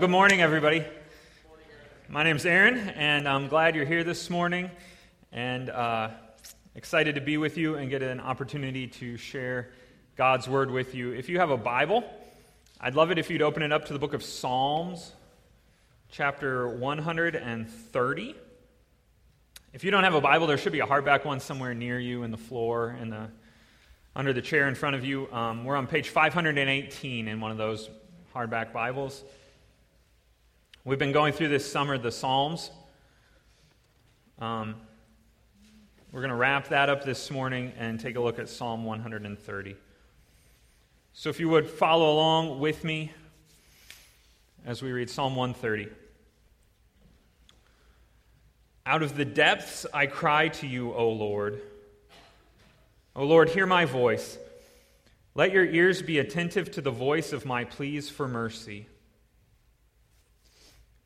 Good morning, everybody. My name's Aaron, and I'm glad you're here this morning, and uh, excited to be with you and get an opportunity to share God's word with you. If you have a Bible, I'd love it if you'd open it up to the book of Psalms, chapter 130. If you don't have a Bible, there should be a hardback one somewhere near you in the floor, in the under the chair in front of you. Um, we're on page 518 in one of those hardback Bibles. We've been going through this summer the Psalms. Um, we're going to wrap that up this morning and take a look at Psalm 130. So, if you would follow along with me as we read Psalm 130. Out of the depths I cry to you, O Lord. O Lord, hear my voice. Let your ears be attentive to the voice of my pleas for mercy.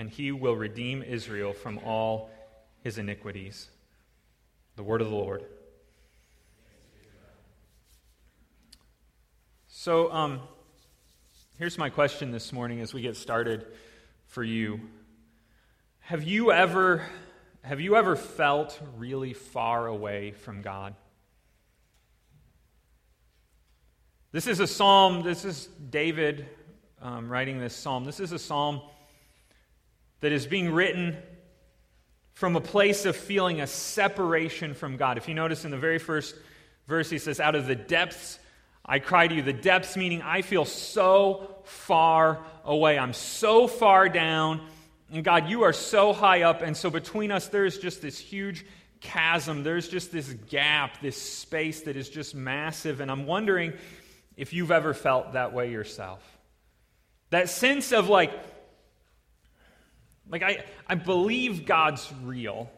and he will redeem Israel from all his iniquities. The word of the Lord. So, um, here's my question this morning as we get started for you. Have you ever have you ever felt really far away from God? This is a psalm. This is David um, writing this psalm. This is a psalm that is being written from a place of feeling a separation from God. If you notice in the very first verse, he says, Out of the depths I cry to you. The depths meaning I feel so far away. I'm so far down. And God, you are so high up. And so between us, there is just this huge chasm. There's just this gap, this space that is just massive. And I'm wondering if you've ever felt that way yourself. That sense of like, like, I, I believe God's real.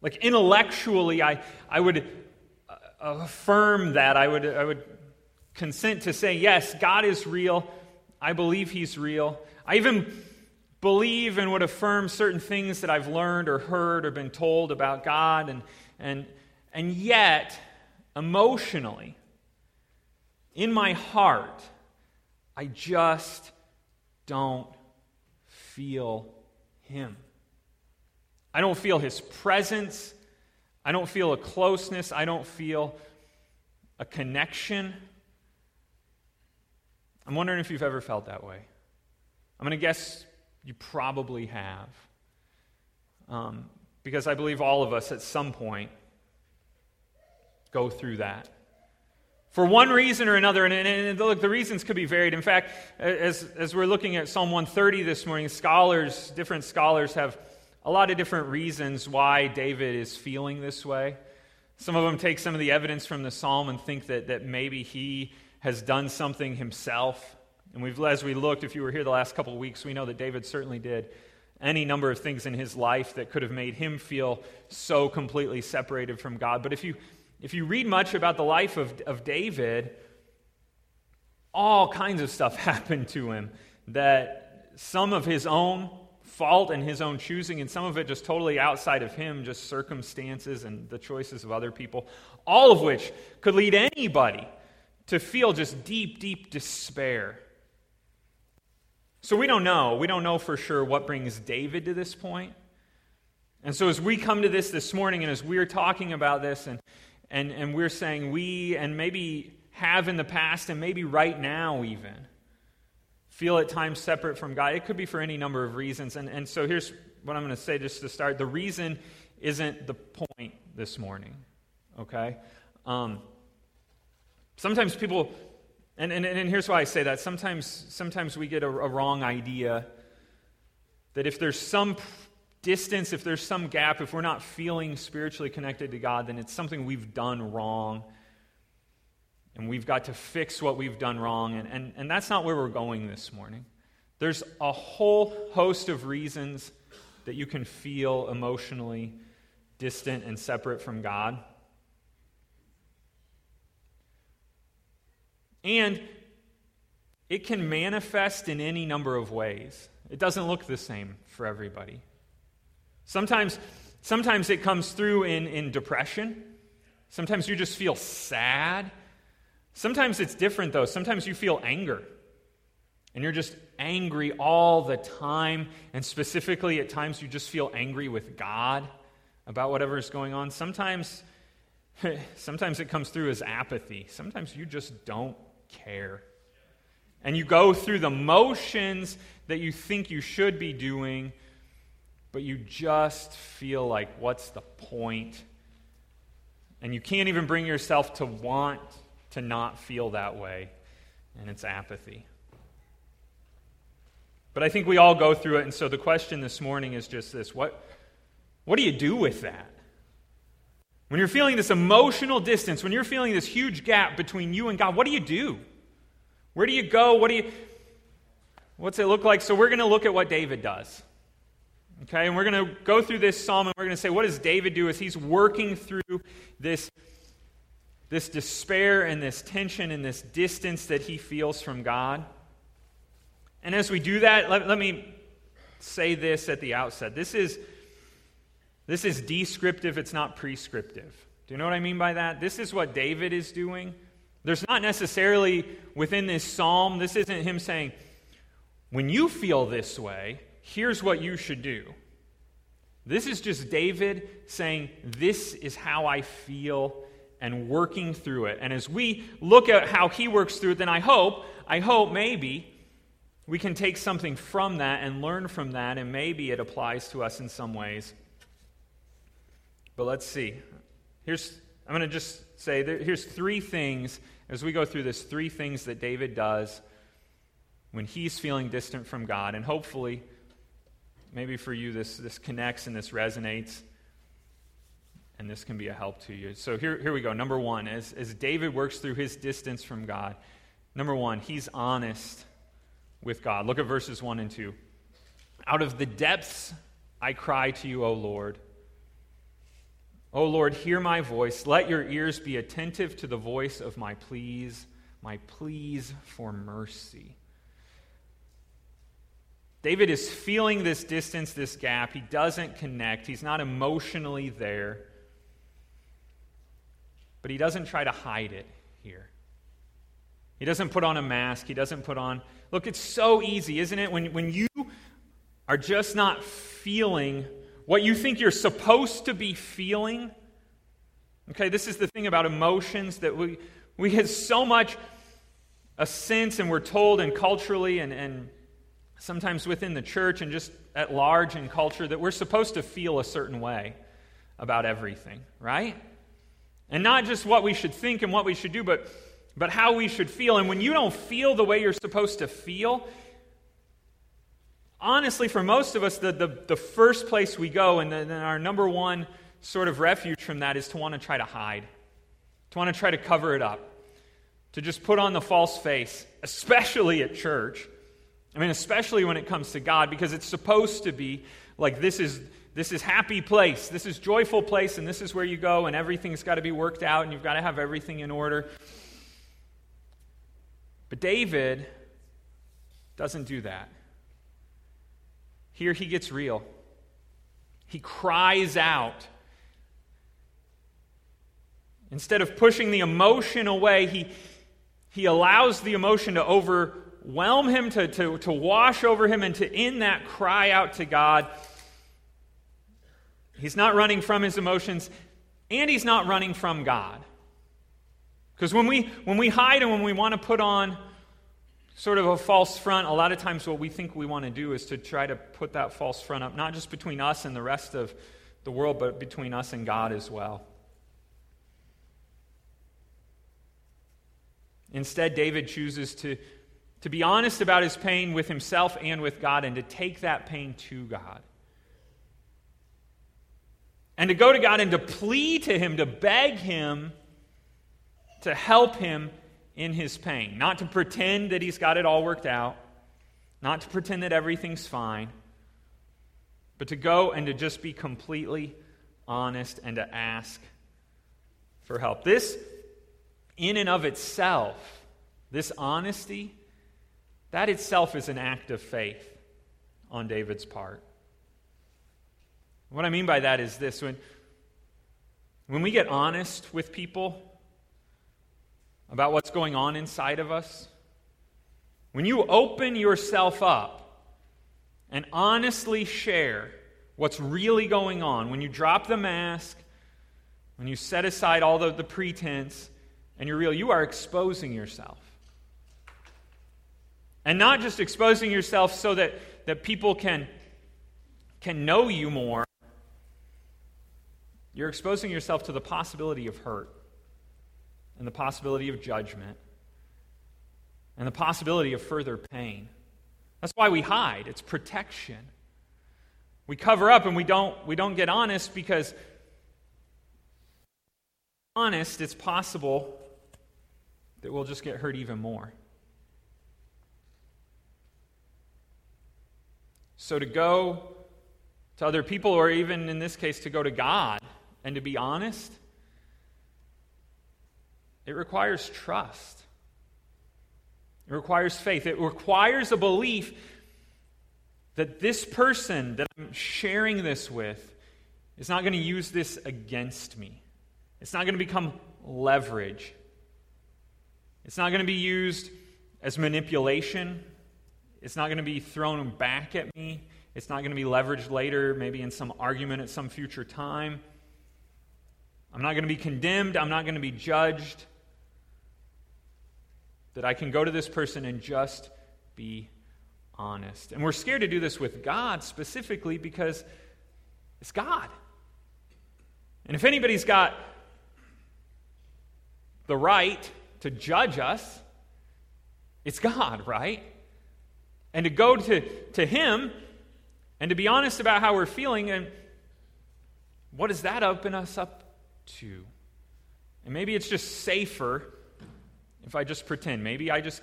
Like, intellectually, I, I would uh, affirm that. I would, I would consent to say, yes, God is real. I believe He's real. I even believe and would affirm certain things that I've learned or heard or been told about God. And, and, and yet, emotionally, in my heart, I just don't feel him. I don't feel His presence. I don't feel a closeness. I don't feel a connection. I'm wondering if you've ever felt that way. I'm going to guess you probably have. Um, because I believe all of us at some point go through that for one reason or another. And, and, and, look, the reasons could be varied. In fact, as, as we're looking at Psalm 130 this morning, scholars, different scholars, have a lot of different reasons why David is feeling this way. Some of them take some of the evidence from the psalm and think that, that maybe he has done something himself. And we've, as we looked, if you were here the last couple of weeks, we know that David certainly did any number of things in his life that could have made him feel so completely separated from God. But if you if you read much about the life of, of David, all kinds of stuff happened to him that some of his own fault and his own choosing, and some of it just totally outside of him, just circumstances and the choices of other people, all of which could lead anybody to feel just deep, deep despair. So we don't know. We don't know for sure what brings David to this point. And so as we come to this this morning, and as we're talking about this, and and, and we're saying we, and maybe have in the past, and maybe right now even, feel at times separate from God. It could be for any number of reasons. And, and so here's what I'm going to say just to start. The reason isn't the point this morning, okay? Um, sometimes people, and, and, and here's why I say that. Sometimes, sometimes we get a, a wrong idea that if there's some distance, if there's some gap, if we're not feeling spiritually connected to God, then it's something we've done wrong. And we've got to fix what we've done wrong. And, and, and that's not where we're going this morning. There's a whole host of reasons that you can feel emotionally distant and separate from God. And it can manifest in any number of ways. It doesn't look the same for everybody. Sometimes, sometimes it comes through in, in depression. Sometimes you just feel sad. Sometimes it's different, though. Sometimes you feel anger. And you're just angry all the time. And specifically, at times, you just feel angry with God about whatever is going on. Sometimes, sometimes it comes through as apathy. Sometimes you just don't care. And you go through the motions that you think you should be doing, but you just feel like, what's the point? And you can't even bring yourself to want to not feel that way, and it's apathy. But I think we all go through it, and so the question this morning is just this what, what do you do with that? When you're feeling this emotional distance, when you're feeling this huge gap between you and God, what do you do? Where do you go? What do you What's it look like? So we're going to look at what David does. Okay, and we're going to go through this psalm and we're going to say, what does David do as he's working through this, this despair and this tension and this distance that he feels from God? And as we do that, let, let me say this at the outset. This is, this is descriptive, it's not prescriptive. Do you know what I mean by that? This is what David is doing. There's not necessarily within this psalm, this isn't him saying, when you feel this way, here's what you should do. This is just David saying, This is how I feel, and working through it. And as we look at how he works through it, then I hope, I hope maybe we can take something from that and learn from that, and maybe it applies to us in some ways. But let's see. Here's, I'm going to just say, there, here's three things, as we go through this, three things that David does when he's feeling distant from God. And hopefully, maybe for you, this, this connects and this resonates, and this can be a help to you. So here, here we go. Number one, as, as David works through his distance from God, number one, he's honest with God. Look at verses 1 and 2. Out of the depths I cry to you, O Lord. O Lord, hear my voice. Let your ears be attentive to the voice of my pleas, my pleas for mercy. David is feeling this distance, this gap. He doesn't connect, he's not emotionally there. But he doesn't try to hide it here. He doesn't put on a mask. He doesn't put on. Look, it's so easy, isn't it? When, when you are just not feeling what you think you're supposed to be feeling. Okay, this is the thing about emotions that we, we get so much a sense, and we're told, and culturally, and, and sometimes within the church and just at large in culture, that we're supposed to feel a certain way about everything, right? And not just what we should think and what we should do, but, but how we should feel. And when you don't feel the way you're supposed to feel, honestly, for most of us, the, the, the first place we go and then our number one sort of refuge from that is to want to try to hide, to want to try to cover it up, to just put on the false face, especially at church. I mean, especially when it comes to God, because it's supposed to be like this is this is happy place, this is joyful place, and this is where you go, and everything's got to be worked out, and you've got to have everything in order. But David doesn't do that. Here he gets real. He cries out. Instead of pushing the emotion away, he, he allows the emotion to over whelm him, to, to, to wash over him, and to in that cry out to God. He's not running from his emotions, and he's not running from God. Because when we, when we hide and when we want to put on sort of a false front, a lot of times what we think we want to do is to try to put that false front up, not just between us and the rest of the world, but between us and God as well. Instead, David chooses to to be honest about his pain with himself and with God, and to take that pain to God. And to go to God and to plead to Him, to beg Him to help him in his pain. Not to pretend that he's got it all worked out, not to pretend that everything's fine, but to go and to just be completely honest and to ask for help. This, in and of itself, this honesty, that itself is an act of faith on David's part. What I mean by that is this when, when we get honest with people about what's going on inside of us, when you open yourself up and honestly share what's really going on, when you drop the mask, when you set aside all the, the pretense, and you're real, you are exposing yourself. And not just exposing yourself so that, that people can, can know you more, you're exposing yourself to the possibility of hurt and the possibility of judgment and the possibility of further pain. That's why we hide, it's protection. We cover up and we don't, we don't get honest because, honest, it's possible that we'll just get hurt even more. So to go to other people, or even in this case, to go to God and to be honest, it requires trust. It requires faith. It requires a belief that this person that I'm sharing this with is not going to use this against me. It's not going to become leverage. It's not going to be used as manipulation. It's not going to be thrown back at me. It's not going to be leveraged later, maybe in some argument at some future time. I'm not going to be condemned. I'm not going to be judged that I can go to this person and just be honest. And we're scared to do this with God specifically because it's God. And if anybody's got the right to judge us, it's God, right? And to go to, to Him and to be honest about how we're feeling, and what does that open us up to? And maybe it's just safer if I just pretend. Maybe I just,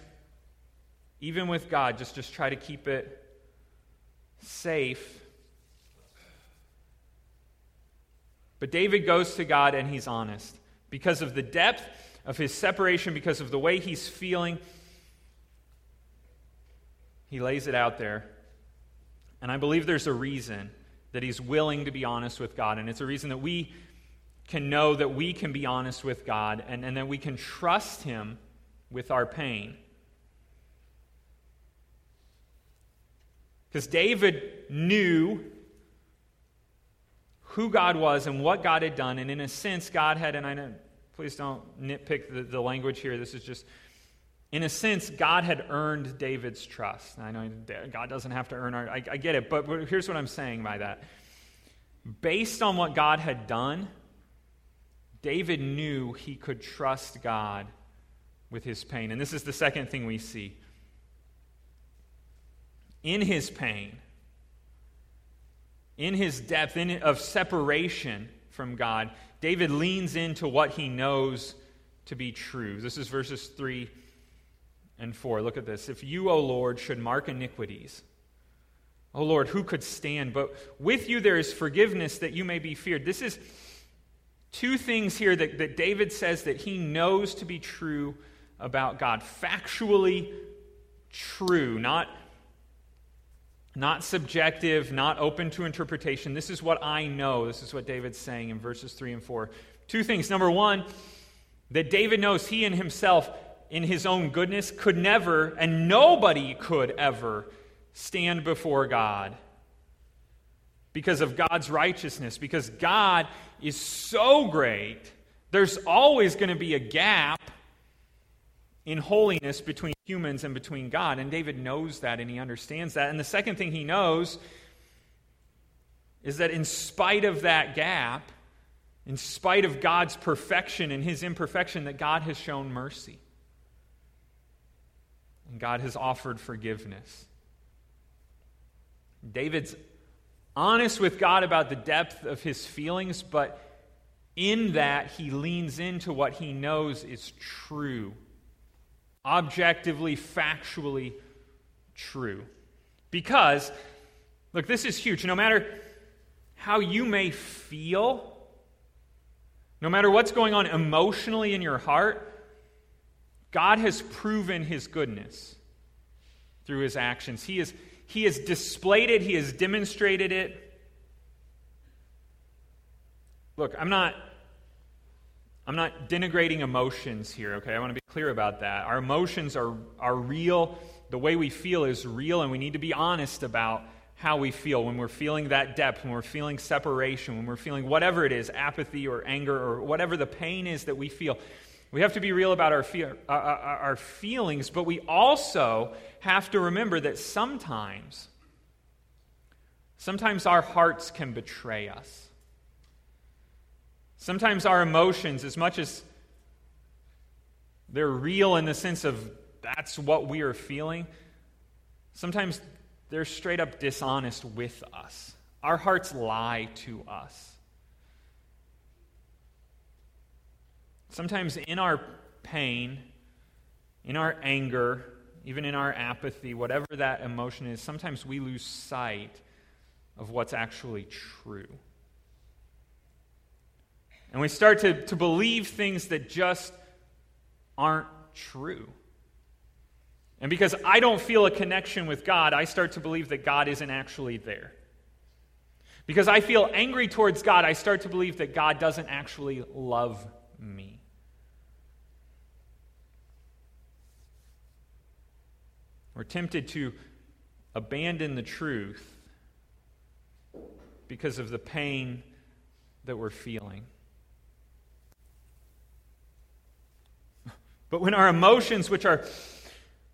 even with God, just, just try to keep it safe. But David goes to God and he's honest. Because of the depth of his separation, because of the way he's feeling, he lays it out there. And I believe there's a reason that he's willing to be honest with God. And it's a reason that we can know that we can be honest with God and, and that we can trust him with our pain. Because David knew who God was and what God had done. And in a sense, God had, and I know, please don't nitpick the, the language here. This is just, in a sense, God had earned David's trust. I know God doesn't have to earn our, I, I get it, but here's what I'm saying by that. Based on what God had done, David knew he could trust God with his pain. And this is the second thing we see. In his pain, in his depth in, of separation from God, David leans into what he knows to be true. This is verses 3 and 4. Look at this. If you, O Lord, should mark iniquities, O Lord, who could stand? But with you there is forgiveness that you may be feared. This is two things here that, that David says that he knows to be true about God. Factually true, not, not subjective, not open to interpretation. This is what I know. This is what David's saying in verses 3 and 4. Two things. Number one, that David knows he and himself, in his own goodness, could never, and nobody could ever, stand before God because of God's righteousness, because God is so great, there's always going to be a gap in holiness between humans and between God. And David knows that and he understands that. And the second thing he knows is that in spite of that gap, in spite of God's perfection and his imperfection, that God has shown mercy. And God has offered forgiveness. David's honest with God about the depth of his feelings, but in that he leans into what he knows is true objectively, factually true. Because, look, this is huge. No matter how you may feel, no matter what's going on emotionally in your heart, God has proven his goodness through his actions. He, is, he has displayed it, he has demonstrated it. Look, I'm not I'm not denigrating emotions here, okay? I want to be clear about that. Our emotions are, are real. The way we feel is real, and we need to be honest about how we feel when we're feeling that depth, when we're feeling separation, when we're feeling whatever it is apathy or anger or whatever the pain is that we feel. We have to be real about our, fear, uh, uh, our feelings, but we also have to remember that sometimes, sometimes our hearts can betray us. Sometimes our emotions, as much as they're real in the sense of that's what we are feeling, sometimes they're straight up dishonest with us. Our hearts lie to us. Sometimes in our pain, in our anger, even in our apathy, whatever that emotion is, sometimes we lose sight of what's actually true. And we start to, to believe things that just aren't true. And because I don't feel a connection with God, I start to believe that God isn't actually there. Because I feel angry towards God, I start to believe that God doesn't actually love me. We're tempted to abandon the truth because of the pain that we're feeling. But when our emotions, which are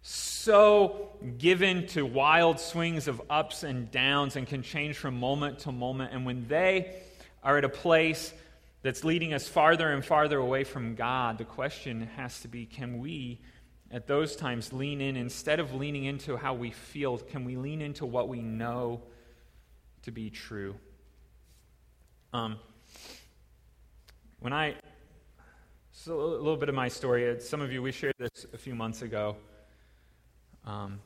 so given to wild swings of ups and downs and can change from moment to moment, and when they are at a place that's leading us farther and farther away from God, the question has to be can we, at those times, lean in? Instead of leaning into how we feel, can we lean into what we know to be true? Um, when I so, a little bit of my story. Some of you, we shared this a few months ago. Um,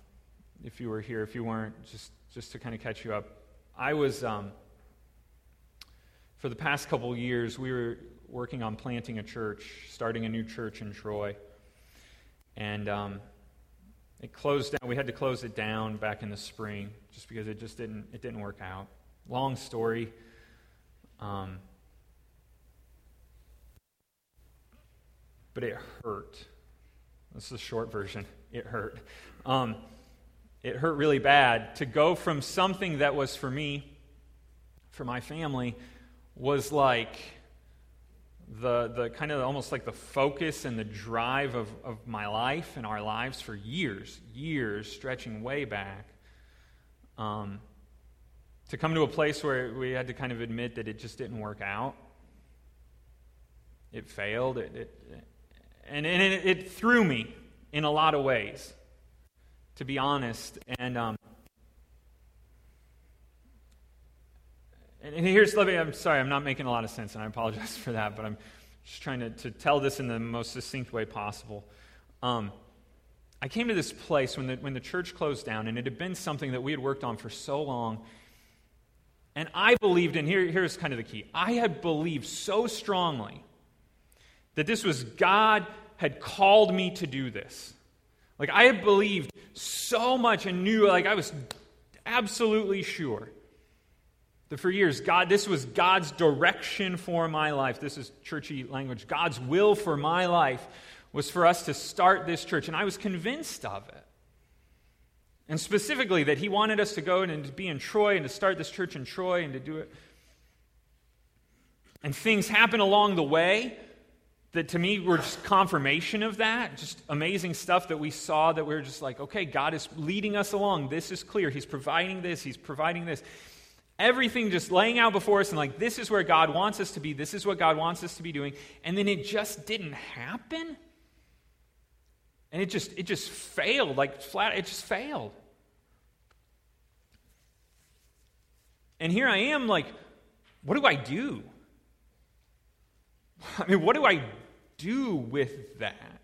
if you were here, if you weren't, just, just to kind of catch you up. I was, um, for the past couple years, we were working on planting a church, starting a new church in Troy. And um, it closed down. We had to close it down back in the spring just because it just didn't, it didn't work out. Long story. Um, but it hurt. This is the short version. It hurt. Um, it hurt really bad to go from something that was for me, for my family, was like the, the kind of almost like the focus and the drive of, of my life and our lives for years, years, stretching way back. Um, to come to a place where we had to kind of admit that it just didn't work out. It failed. It, it, and, and it, it, threw me in a lot of ways, to be honest. And, um, and, here's, let me, I'm sorry, I'm not making a lot of sense, and I apologize for that, but I'm just trying to, to tell this in the most succinct way possible. Um, I came to this place when the, when the church closed down, and it had been something that we had worked on for so long. And I believed, and here, here's kind of the key I had believed so strongly that this was God had called me to do this. Like I had believed so much and knew, like I was absolutely sure that for years, God, this was God's direction for my life. This is churchy language. God's will for my life was for us to start this church, and I was convinced of it. And specifically, that He wanted us to go and to be in Troy and to start this church in Troy and to do it. And things happen along the way that to me were just confirmation of that. Just amazing stuff that we saw that we were just like, okay, God is leading us along. This is clear. He's providing this, He's providing this. Everything just laying out before us and like, this is where God wants us to be. This is what God wants us to be doing. And then it just didn't happen. And it just it just failed, like flat, it just failed. And here I am, like, what do I do? I mean, what do I do with that?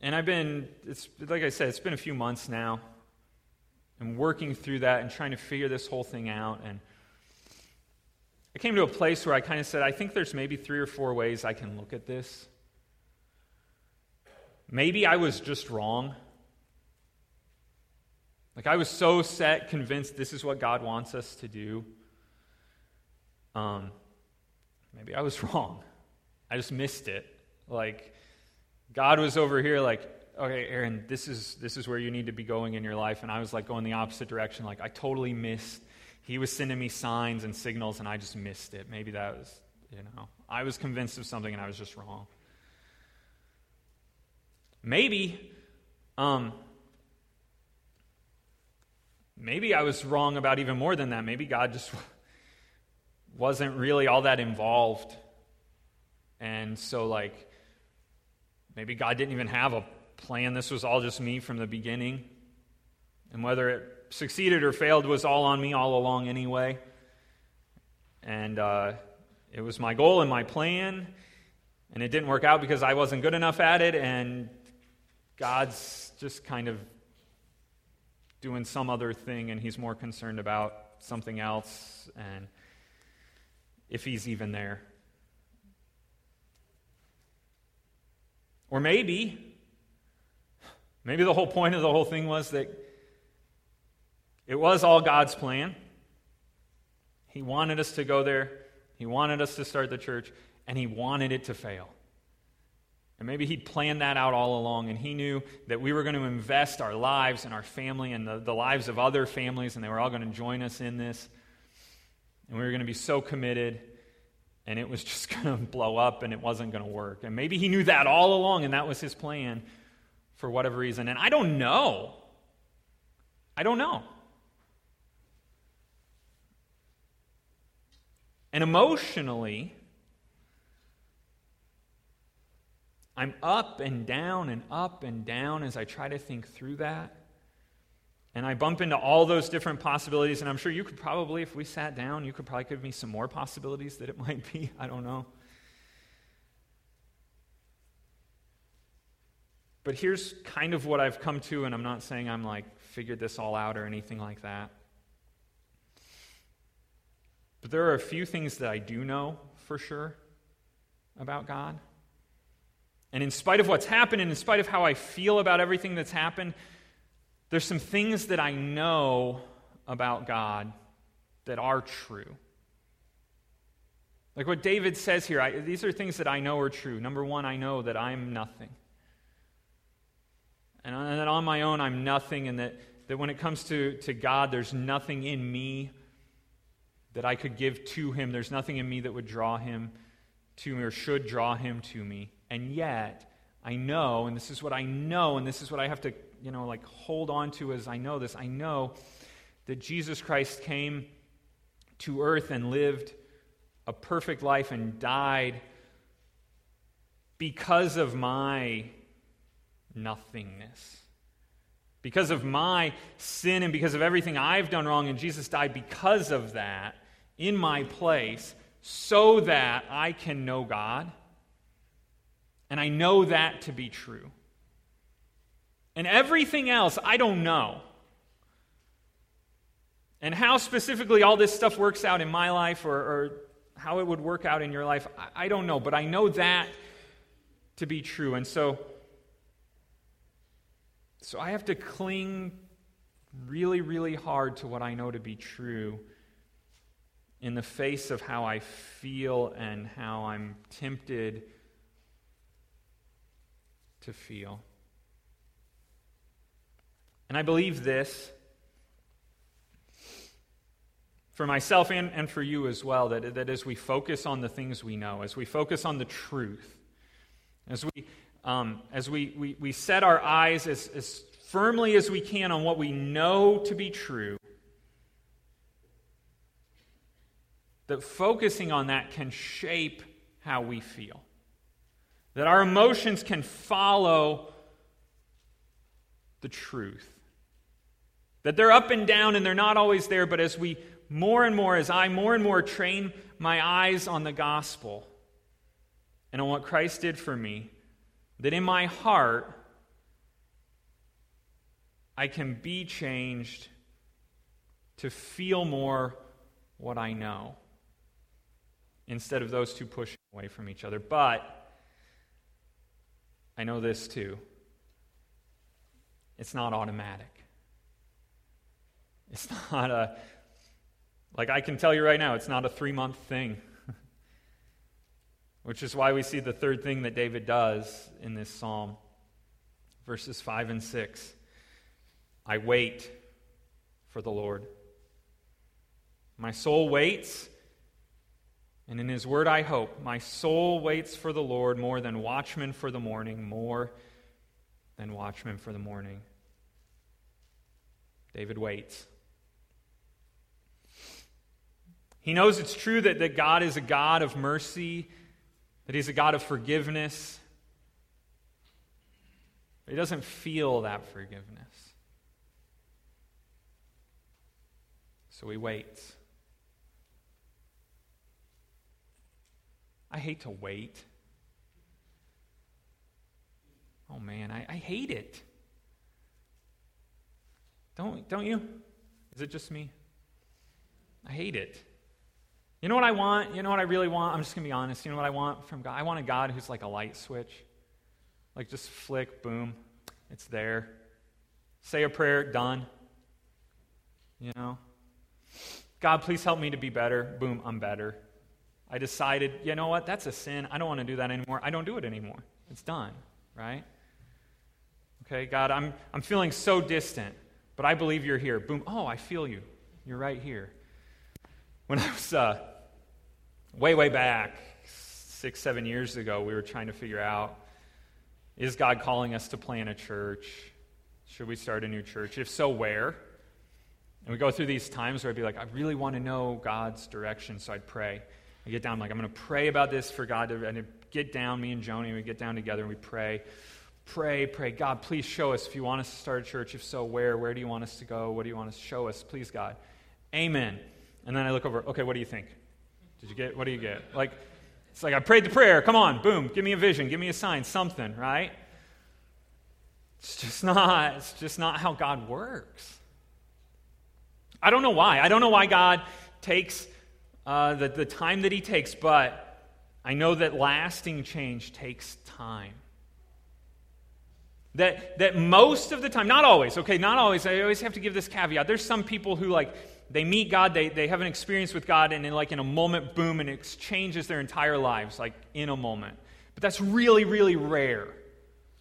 And I've been, it's like I said, it's been a few months now. And working through that and trying to figure this whole thing out. And I came to a place where I kind of said, I think there's maybe three or four ways I can look at this. Maybe I was just wrong. Like I was so set, convinced this is what God wants us to do. Um, maybe I was wrong. I just missed it. Like God was over here, like, okay, Aaron, this is this is where you need to be going in your life, and I was like going the opposite direction. Like I totally missed. He was sending me signs and signals, and I just missed it. Maybe that was, you know, I was convinced of something, and I was just wrong. Maybe, um, maybe I was wrong about even more than that. Maybe God just wasn't really all that involved. And so, like, maybe God didn't even have a plan. This was all just me from the beginning. And whether it succeeded or failed was all on me all along anyway. And uh, it was my goal and my plan. And it didn't work out because I wasn't good enough at it. And God's just kind of doing some other thing and he's more concerned about something else and if he's even there. Or maybe, maybe the whole point of the whole thing was that it was all God's plan. He wanted us to go there, He wanted us to start the church, and He wanted it to fail. And maybe he'd planned that out all along, and he knew that we were going to invest our lives and our family and the, the lives of other families, and they were all going to join us in this. And we were going to be so committed, and it was just going to blow up, and it wasn't going to work. And maybe he knew that all along, and that was his plan for whatever reason. And I don't know. I don't know. And emotionally, I'm up and down and up and down as I try to think through that. And I bump into all those different possibilities, and I'm sure you could probably, if we sat down, you could probably give me some more possibilities that it might be. I don't know. But here's kind of what I've come to, and I'm not saying I'm like figured this all out or anything like that. But there are a few things that I do know for sure about God. And in spite of what's happened, and in spite of how I feel about everything that's happened, there's some things that I know about God that are true. Like what David says here, I, these are things that I know are true. Number one, I know that I'm nothing. And, and that on my own, I'm nothing, and that, that when it comes to, to God, there's nothing in me that I could give to Him. There's nothing in me that would draw Him to me or should draw Him to me. And yet, I know, and this is what I know, and this is what I have to, you know, like hold on to as I know this. I know that Jesus Christ came to earth and lived a perfect life and died because of my nothingness. Because of my sin and because of everything I've done wrong, and Jesus died because of that in my place so that I can know God and I know that to be true. And everything else, I don't know. And how specifically all this stuff works out in my life or, or how it would work out in your life, I, I don't know. But I know that to be true. And so, so I have to cling really, really hard to what I know to be true in the face of how I feel and how I'm tempted to feel. And I believe this for myself and, and for you as well that, that as we focus on the things we know, as we focus on the truth, as we, um, as we, we, we set our eyes as, as firmly as we can on what we know to be true, that focusing on that can shape how we feel. That our emotions can follow the truth. That they're up and down and they're not always there, but as we more and more, as I more and more train my eyes on the gospel and on what Christ did for me, that in my heart I can be changed to feel more what I know instead of those two pushing away from each other. But I know this too it's not automatic. It's not a, like I can tell you right now, it's not a three month thing. Which is why we see the third thing that David does in this psalm, verses 5 and 6. I wait for the Lord. My soul waits, and in his word I hope. My soul waits for the Lord more than watchmen for the morning, more than watchmen for the morning. David waits. He knows it's true that, that God is a God of mercy, that He's a God of forgiveness. But he doesn't feel that forgiveness. So he waits. I hate to wait. Oh man, I, I hate it. Don't, don't you? Is it just me? I hate it. You know what I want? You know what I really want? I'm just going to be honest. You know what I want from God? I want a God who's like a light switch. Like just flick, boom, it's there. Say a prayer, done. You know? God, please help me to be better. Boom, I'm better. I decided, you know what? That's a sin. I don't want to do that anymore. I don't do it anymore. It's done, right? Okay, God, I'm, I'm feeling so distant, but I believe you're here. Boom. Oh, I feel you. You're right here. When I was uh, way, way back, six, seven years ago, we were trying to figure out is God calling us to plant a church? Should we start a new church? If so, where? And we go through these times where I'd be like, I really want to know God's direction, so I'd pray. I get down, I'm like, I'm going to pray about this for God to, and get down, me and Joni, we get down together and we pray. Pray, pray, God, please show us if you want us to start a church. If so, where? Where do you want us to go? What do you want us to show us? Please, God. Amen. And then I look over, okay, what do you think? Did you get, what do you get? Like, it's like I prayed the prayer. Come on, boom, give me a vision, give me a sign, something, right? It's just not, it's just not how God works. I don't know why. I don't know why God takes uh, the, the time that he takes, but I know that lasting change takes time. That, that most of the time, not always, okay, not always, I always have to give this caveat. There's some people who, like, they meet God, they, they have an experience with God, and in, like, in a moment, boom, and it changes their entire lives, like, in a moment. But that's really, really rare.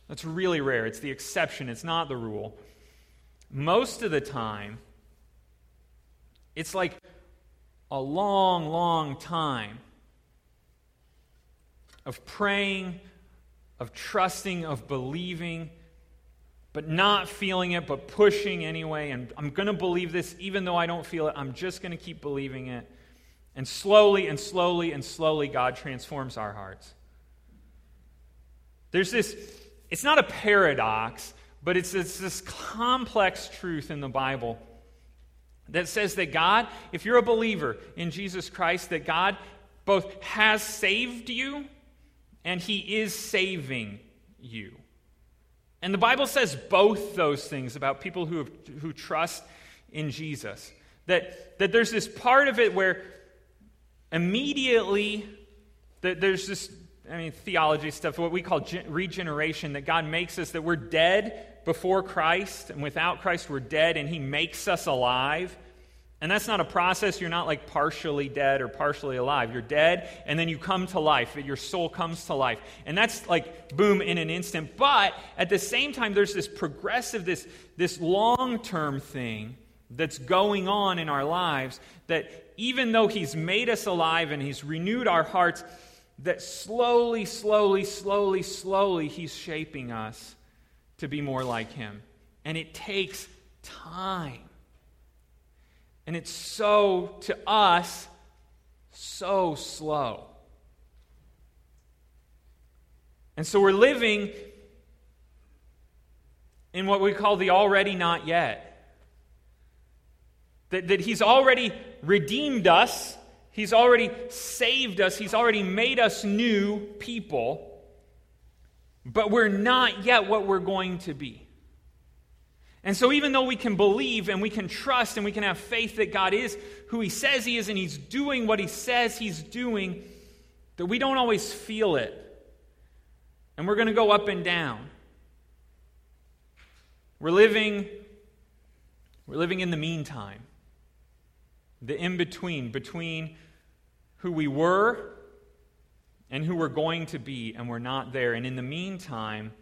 That's really rare. It's the exception, it's not the rule. Most of the time, it's like a long, long time of praying, of trusting, of believing, but not feeling it, but pushing anyway. And I'm going to believe this even though I don't feel it. I'm just going to keep believing it. And slowly and slowly and slowly, God transforms our hearts. There's this, it's not a paradox, but it's, it's this complex truth in the Bible that says that God, if you're a believer in Jesus Christ, that God both has saved you and He is saving you. And the Bible says both those things about people who, have, who trust in Jesus. That, that there's this part of it where immediately that there's this, I mean, theology stuff, what we call regeneration, that God makes us that we're dead before Christ, and without Christ, we're dead, and He makes us alive. And that's not a process. You're not like partially dead or partially alive. You're dead, and then you come to life. Your soul comes to life. And that's like boom in an instant. But at the same time, there's this progressive, this, this long term thing that's going on in our lives that even though He's made us alive and He's renewed our hearts, that slowly, slowly, slowly, slowly, He's shaping us to be more like Him. And it takes time. And it's so, to us, so slow. And so we're living in what we call the already not yet. That, that He's already redeemed us, He's already saved us, He's already made us new people, but we're not yet what we're going to be. And so, even though we can believe and we can trust and we can have faith that God is who He says He is and He's doing what He says He's doing, that we don't always feel it. And we're going to go up and down. We're living, we're living in the meantime, the in between, between who we were and who we're going to be, and we're not there. And in the meantime,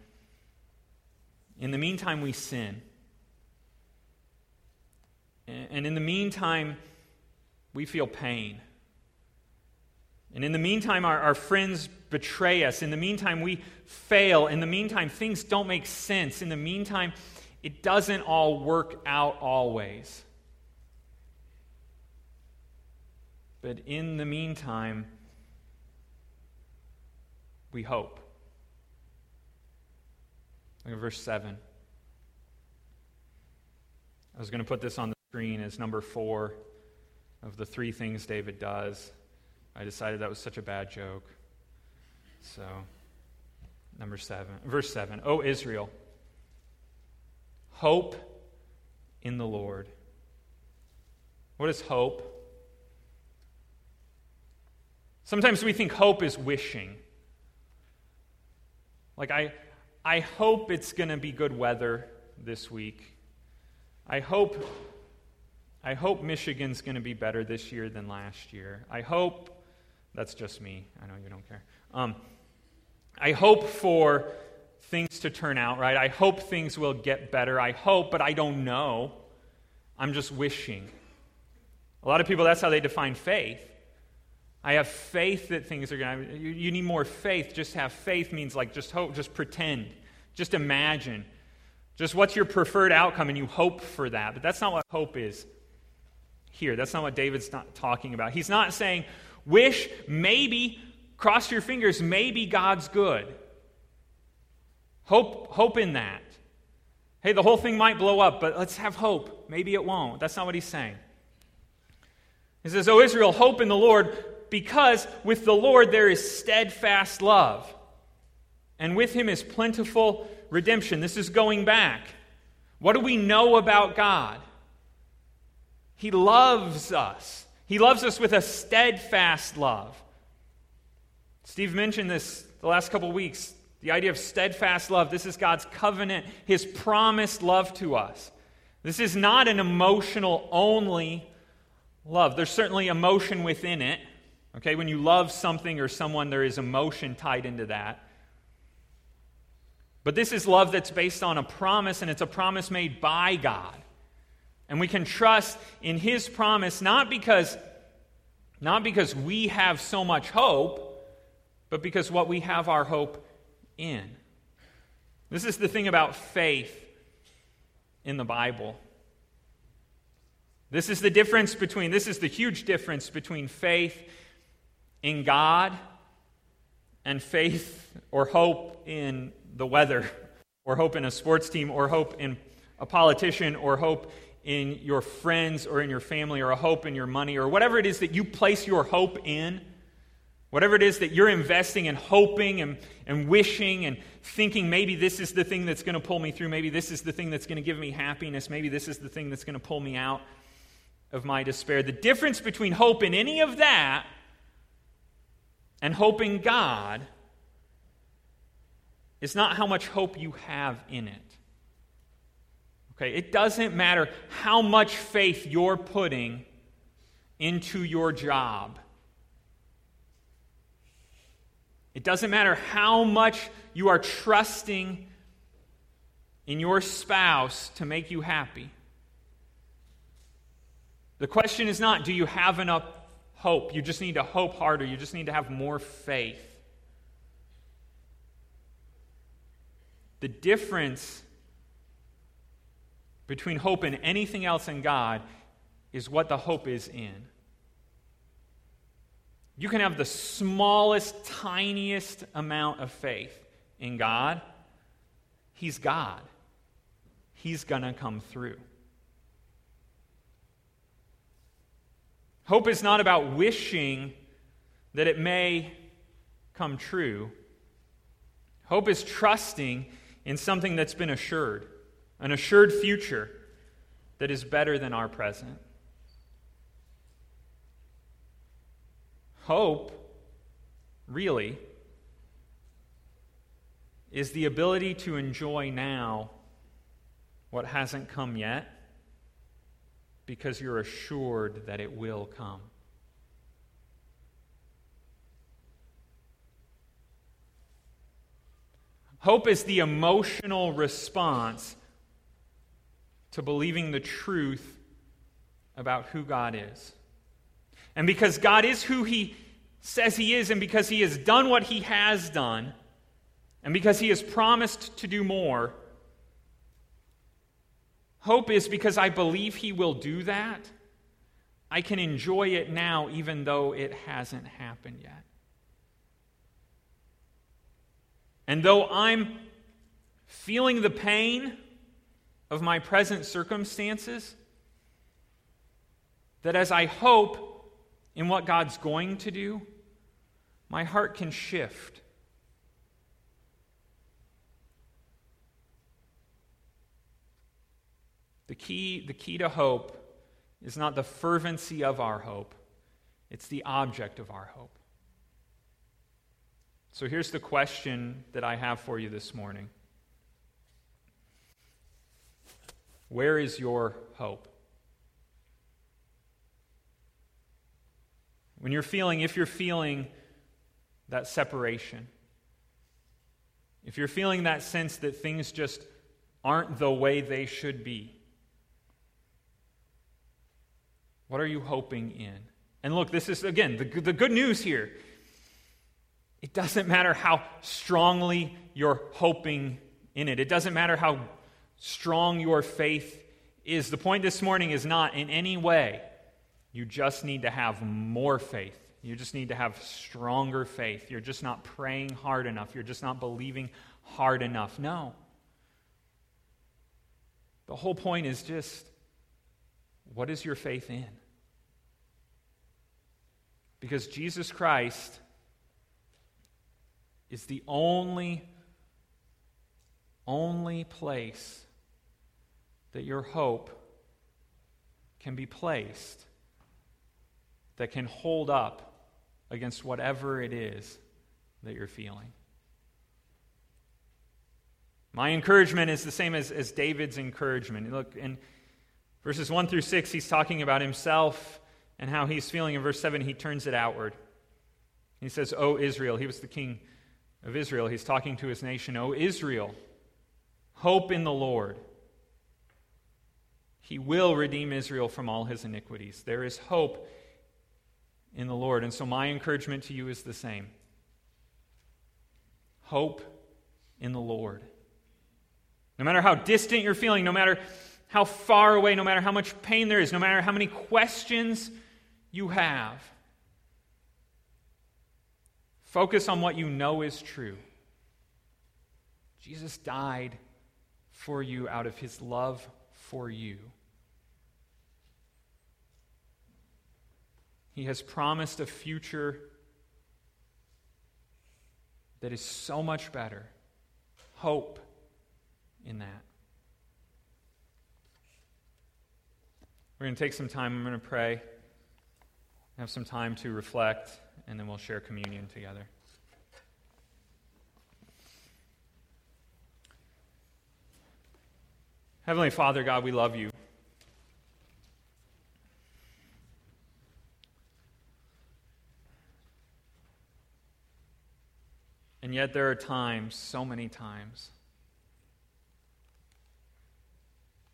in the meantime, we sin. And in the meantime, we feel pain. And in the meantime, our, our friends betray us. In the meantime, we fail. In the meantime, things don't make sense. In the meantime, it doesn't all work out always. But in the meantime, we hope. Look at verse 7. I was going to put this on the screen as number four of the three things David does. I decided that was such a bad joke. So, number seven, verse seven. O Israel, hope in the Lord. What is hope? Sometimes we think hope is wishing. Like, I, I hope it's going to be good weather this week. I hope, I hope Michigan's going to be better this year than last year. I hope, that's just me. I know you don't care. Um, I hope for things to turn out right. I hope things will get better. I hope, but I don't know. I'm just wishing. A lot of people, that's how they define faith. I have faith that things are going to. You, you need more faith. Just have faith means like just hope, just pretend, just imagine. Just what's your preferred outcome, and you hope for that. But that's not what hope is here. That's not what David's not talking about. He's not saying, wish, maybe, cross your fingers, maybe God's good. Hope, hope in that. Hey, the whole thing might blow up, but let's have hope. Maybe it won't. That's not what he's saying. He says, O Israel, hope in the Lord because with the Lord there is steadfast love, and with him is plentiful redemption. This is going back. What do we know about God? He loves us. He loves us with a steadfast love. Steve mentioned this the last couple weeks. The idea of steadfast love. This is God's covenant, His promised love to us. This is not an emotional only love. There's certainly emotion within it. Okay, when you love something or someone, there is emotion tied into that. But this is love that's based on a promise, and it's a promise made by God. And we can trust in His promise not because, not because we have so much hope, but because what we have our hope in. This is the thing about faith in the Bible. This is the difference between, this is the huge difference between faith in God and faith or hope in the weather, or hope in a sports team, or hope in a politician, or hope in your friends or in your family, or a hope in your money, or whatever it is that you place your hope in, whatever it is that you're investing and hoping and, and wishing and thinking maybe this is the thing that's going to pull me through, maybe this is the thing that's going to give me happiness, maybe this is the thing that's going to pull me out of my despair. The difference between hope in any of that and hoping God is not how much hope you have in it. Okay, it doesn't matter how much faith you're putting into your job. It doesn't matter how much you are trusting in your spouse to make you happy. The question is not, do you have enough hope. You just need to hope harder. You just need to have more faith. The difference between hope and anything else in God is what the hope is in. You can have the smallest, tiniest amount of faith in God. He's God. He's going to come through. Hope is not about wishing that it may come true. Hope is trusting in something that's been assured. An assured future that is better than our present. Hope, really, is the ability to enjoy now what hasn't come yet because you're assured that it will come. Hope is the emotional response to believing the truth about who God is. And because God is who He says He is, and because He has done what He has done, and because He has promised to do more, hope is because I believe He will do that. I can enjoy it now, even though it hasn't happened yet. And though I'm feeling the pain of my present circumstances, that as I hope in what God's going to do, my heart can shift. The key, the key to hope is not the fervency of our hope, it's the object of our hope. So here's the question that I have for you this morning Where is your hope? When you're feeling, if you're feeling that separation, if you're feeling that sense that things just aren't the way they should be, what are you hoping in? And look, this is, again, the, the good news here. It doesn't matter how strongly you're hoping in it, it doesn't matter how strong your faith is. The point this morning is not in any way you just need to have more faith. You just need to have stronger faith. You're just not praying hard enough. You're just not believing hard enough. No. The whole point is just what is your faith in? Because Jesus Christ is the only, only place that your hope can be placed that can hold up against whatever it is that you're feeling. My encouragement is the same as, as David's encouragement. Look, in verses 1 through 6, he's talking about himself and how he's feeling. In verse 7, he turns it outward. He says, O Israel, he was the king of Israel. He's talking to his nation, O Israel, hope in the Lord. He will redeem Israel from all his iniquities. There is hope in the Lord. And so, my encouragement to you is the same hope in the Lord. No matter how distant you're feeling, no matter how far away, no matter how much pain there is, no matter how many questions you have, focus on what you know is true. Jesus died for you out of his love for you. He has promised a future that is so much better. Hope in that. We're going to take some time. I'm going to pray, have some time to reflect, and then we'll share communion together. Heavenly Father, God, we love you. And yet, there are times, so many times,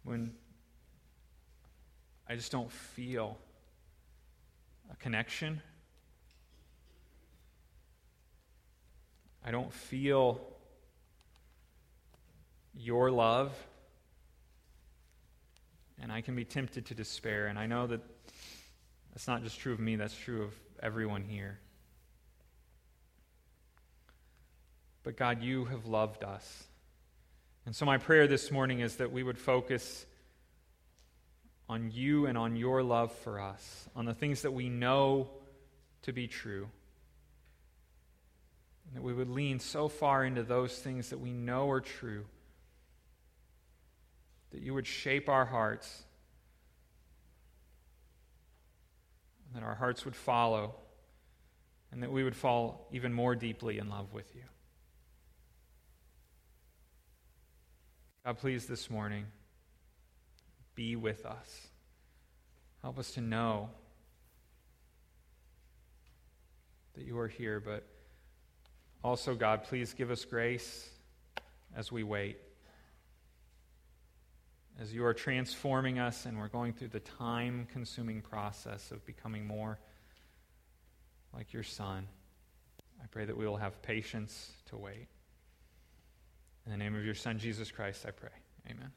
when I just don't feel a connection. I don't feel your love. And I can be tempted to despair. And I know that that's not just true of me, that's true of everyone here. But God, you have loved us. And so, my prayer this morning is that we would focus on you and on your love for us, on the things that we know to be true. And that we would lean so far into those things that we know are true that you would shape our hearts, that our hearts would follow, and that we would fall even more deeply in love with you. God, please this morning, be with us. Help us to know that you are here, but also, God, please give us grace as we wait. As you are transforming us and we're going through the time consuming process of becoming more like your Son, I pray that we will have patience to wait. In the name of your Son, Jesus Christ, I pray. Amen.